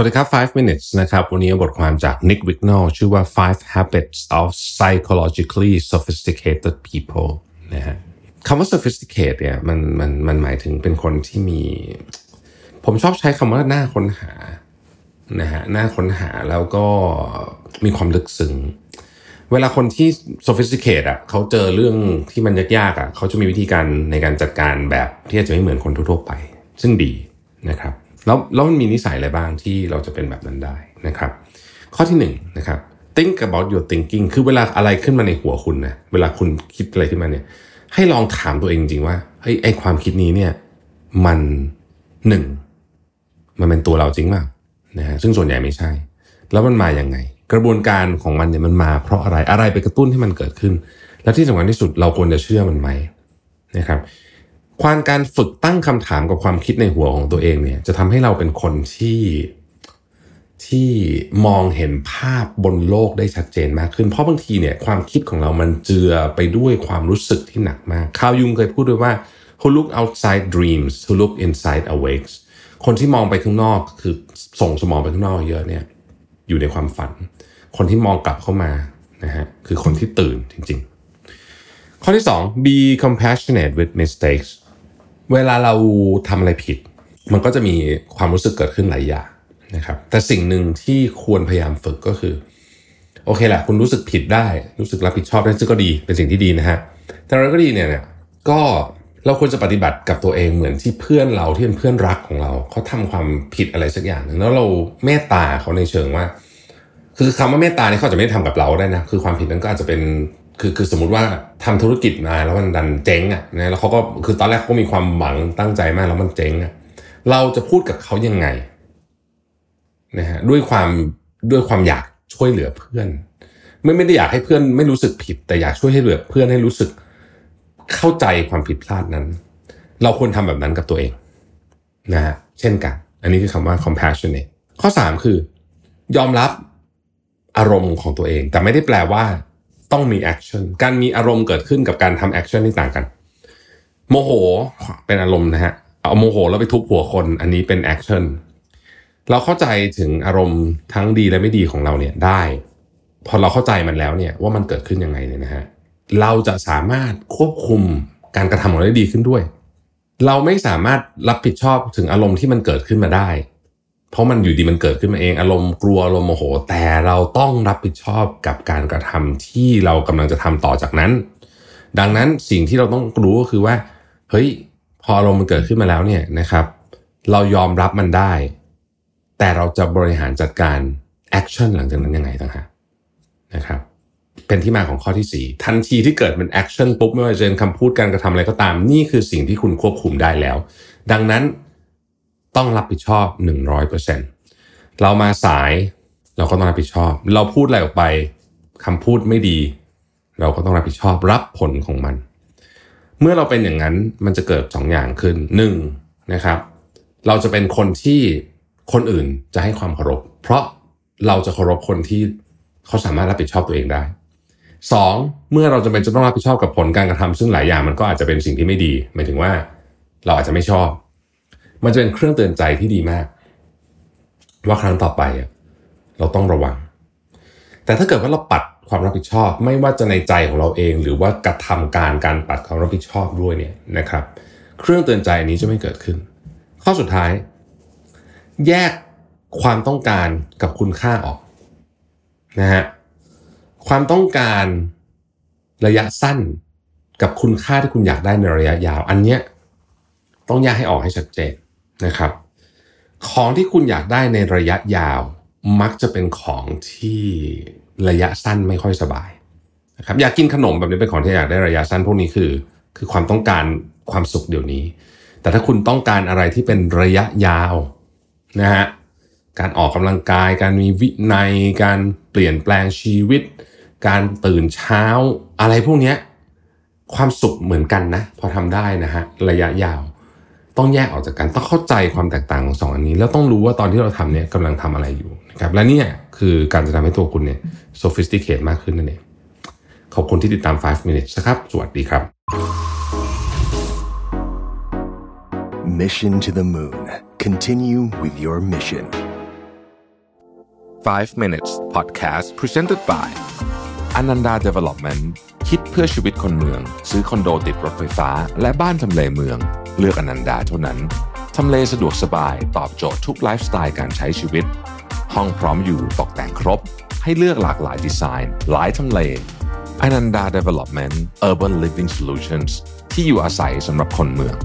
วัสดีครับ 5 minutes นะครับ วันนี้บทความจาก Nick Wignall ชื่อว่า five habits of psychologically sophisticated people นะฮะคำว่า sophisticated เนี่ยมันมันมันหมายถึงเป็นคนที่มี ผมชอบใช้คำว่าหน่าค้นหานะฮะหน่าค้นหาแล้วก็มีความลึกซึ้งเวลาคนที่ sophisticated อะเขาเจอเรื่องที่มันยากๆอะเขาจะมีวิธีการในการจัดการแบบที่อาจจะไม่เหมือนคนทั่วๆไป ซึ่งดีนะครับ แล้วแล้วมันมีนิสัยอะไรบ้างที่เราจะเป็นแบบนั้นได้นะครับ ข้อที่หนึ่งนะครับ think about your thinking คือเวลาอะไรขึ้นมาในหัวคุณนะเวลาคุณคิดอะไรขึ้นมาเนี่ย ให้ลองถามตัวเองจริงว่าเฮ้ยไอความคิดนี้เนี่ย มันหนึ่งมันเป็นตัวเราจริงป่านะฮะซึ่งส่วนใหญ่ไม่ใช่ แล้วมันมาอย่างไง กระบวนการของมันเนี่ยมันมาเพราะอะไรอะไรไปกระตุ้นให้มันเกิดขึ้น และที่สำคัญที่สุดเราควรจะเชื่อมันไหมนะครับ ความการฝึกตั้งคำถามกับความคิดในหัวของตัวเองเนี่ย จะทำให้เราเป็นคนที่ที่มองเห็นภาพบนโลกได้ชัดเจนมากขึ้น เพราะบางทีเนี่ยความคิดของเรามันเจือไปด้วยความรู้สึกที่หนักมากคาวยุงเคยพูดด้วยว่า who look outside dreams who look inside awakes คนที่มองไปข้างนอกคือส่งสมองไปข้างนอกเยอะเนี่ย อยู่ในความฝัน คนที่มองกลับเข้ามานะฮะคือคนที่ตื่นจริง ๆ ข้อที่ 2 be compassionate with mistakes เวลาเราทำอะไรผิด มันก็จะมีความรู้สึกเกิดขึ้นหลายอย่างนะครับ แต่สิ่งหนึ่งที่ควรพยายามฝึกก็คือ โอเคแหละคุณรู้สึกผิดได้ รู้สึกรับผิดชอบได้ซึ่งก็ดีเป็นสิ่งที่ดีนะฮะแต่เราก็ดีเนี่ยเนี่ยก็เราควรจะปฏิบัติกับตัวเองเหมือนที่เพื่อนเราที่เป็นเพื่อนรักของเราเขาทำความผิดอะไรสักอย่างหนึ่งแล้วเราเมตตาเขาในเชิงว่า คือคำว่าเมตตาเนี่ยเขาจะไม่ได้ทำกับเราได้นะคือความผิดนั้นก็อาจจะเป็น คือคือสมมติว่าทำธุรกิจมาแล้วมันดันเจ๊งอะนะแล้วเขาก็คือตอนแรกเขามีความหวังตั้งใจมากแล้วมันเจ๊งอะเราจะพูดกับเขายังไงนะฮะด้วยความด้วยความอยากช่วยเหลือเพื่อน ไม่ไม่ได้อยากให้เพื่อนไม่รู้สึกผิด แต่อยากช่วยให้เหลือเพื่อนให้รู้สึกเข้าใจความผิดพลาดนั้น เราควรทำแบบนั้นกับตัวเองนะฮะเช่นกัน อันนี้คือคำว่า compassionate ข้อ 3 คือ ยอมรับอารมณ์ของตัวเอง แต่ไม่ได้แปลว่า ต้องมี action การมีอารมณ์เกิดขึ้นกับการทำ action ที่ต่างกัน โมโหเป็นอารมณ์นะฮะเอาโมโหแล้วไปทุบหัวคนอันนี้เป็น action เราเข้าใจถึงอารมณ์ทั้งดีและไม่ดีของเราเนี่ยได้ พอเราเข้าใจมันแล้วเนี่ยว่ามันเกิดขึ้นยังไงเนี่ยนะฮะเราจะสามารถควบคุมการกระทำของเราได้ดีขึ้นด้วย เราไม่สามารถรับผิดชอบถึงอารมณ์ที่มันเกิดขึ้นมาได้ เพราะมันอยู่ดีมันเกิดขึ้นมาเองอารมณ์กลัวอารมณ์โมโห แต่เราต้องรับผิดชอบกับการกระทำที่เรากำลังจะทำต่อจากนั้น ดังนั้นสิ่งที่เราต้องรู้ก็คือว่า เฮ้ย พออารมณ์มันเกิดขึ้นมาแล้วเนี่ยนะครับ เรายอมรับมันได้ แต่เราจะบริหารจัดการ action หลังจากนั้นยังไงต่างหากนะครับเป็นที่มาของข้อที่ 4 ทันทีที่เกิดเป็น action ปุ๊บไม่ว่าจะเป็นคำพูดการกระทำอะไรก็ตาม นี่คือสิ่งที่คุณควบคุมได้แล้ว ดังนั้น ต้องรับผิดชอบ 100%เรามาสายเราก็ต้องรับผิดชอบ เราพูดอะไรออกไปคำพูดไม่ดี เราก็ต้องรับผิดชอบรับผลของมัน เมื่อเราเป็นอย่างนั้นมันจะเกิด 2 อย่างขึ้น1นะครับ เราจะเป็นคนที่คนอื่นจะให้ความเคารพ เพราะเราจะเคารพคนที่เขาสามารถรับผิดชอบตัวเองได้ 2. เมื่อเราจะเป็นจะต้องรับผิดชอบกับผลการกระทำซึ่งหลายอย่างมันก็อาจจะเป็นสิ่งที่ไม่ดี หมายถึงว่าเราอาจจะไม่ชอบ มันจะเป็นเครื่องเตือนใจที่ดีมาก ว่าครั้งต่อไปเราต้องระวัง แต่ถ้าเกิดว่าเราปัดความรับผิดชอบ ไม่ว่าจะในใจของเราเอง หรือว่ากระทำการการปัดความรับผิดชอบด้วยเนี่ยนะครับ เครื่องเตือนใจนี้จะไม่เกิดขึ้น ข้อสุดท้าย แยกความต้องการกับคุณค่าออกนะฮะความต้องการระยะสั้นกับคุณค่าที่คุณอยากได้ในระยะยาว อันเนี้ยต้องแยกให้ออกให้ชัดเจน นะครับ ของที่คุณอยากได้ในระยะยาวมักจะเป็นของที่ระยะสั้นไม่ค่อยสบายนะครับอยากกินขนมแบบนี้เป็นของที่อยากได้ระยะสั้นพวกนี้คือ คือความต้องการความสุขเดี๋ยวนี้ แต่ถ้าคุณต้องการอะไรที่เป็นระยะยาวนะฮะการออกกำลังกาย การมีวินัย การเปลี่ยนแปลงชีวิต การตื่นเช้า อะไรพวกนี้ความสุขเหมือนกันนะ พอทำได้นะฮะระยะยาว ต้องแยกออกจากกันต้องเข้าใจความแตกต่างของสองอันนี้ แล้วต้องรู้ว่าตอนที่เราทำเนี่ยกำลังทำอะไรอยู่นะครับและเนี่ยคือการจะทำให้ตัวคุณเนี่ย sophisticate มากขึ้นนั่นเองขอบคุณที่ติดตาม 5 minutes นะครับ สวัสดีครับ Mission to the Moon. Continue with your mission. 5 minutes podcast presented by Ananda Development คิดเพื่อชีวิตคนเมือง ซื้อคอนโดติดรถไฟฟ้า และบ้านทำเลเมือง เลือกอนันดาเท่านั้น ทำเลสะดวกสบายตอบโจทย์ทุกไลฟ์สไตล์การใช้ชีวิต ห้องพร้อมอยู่ตกแต่งครบ ให้เลือกหลากหลายดีไซน์ หลายทำเลอนันดา Development Urban Living Solutions ที่อยู่อาศัยสำหรับคนเมือง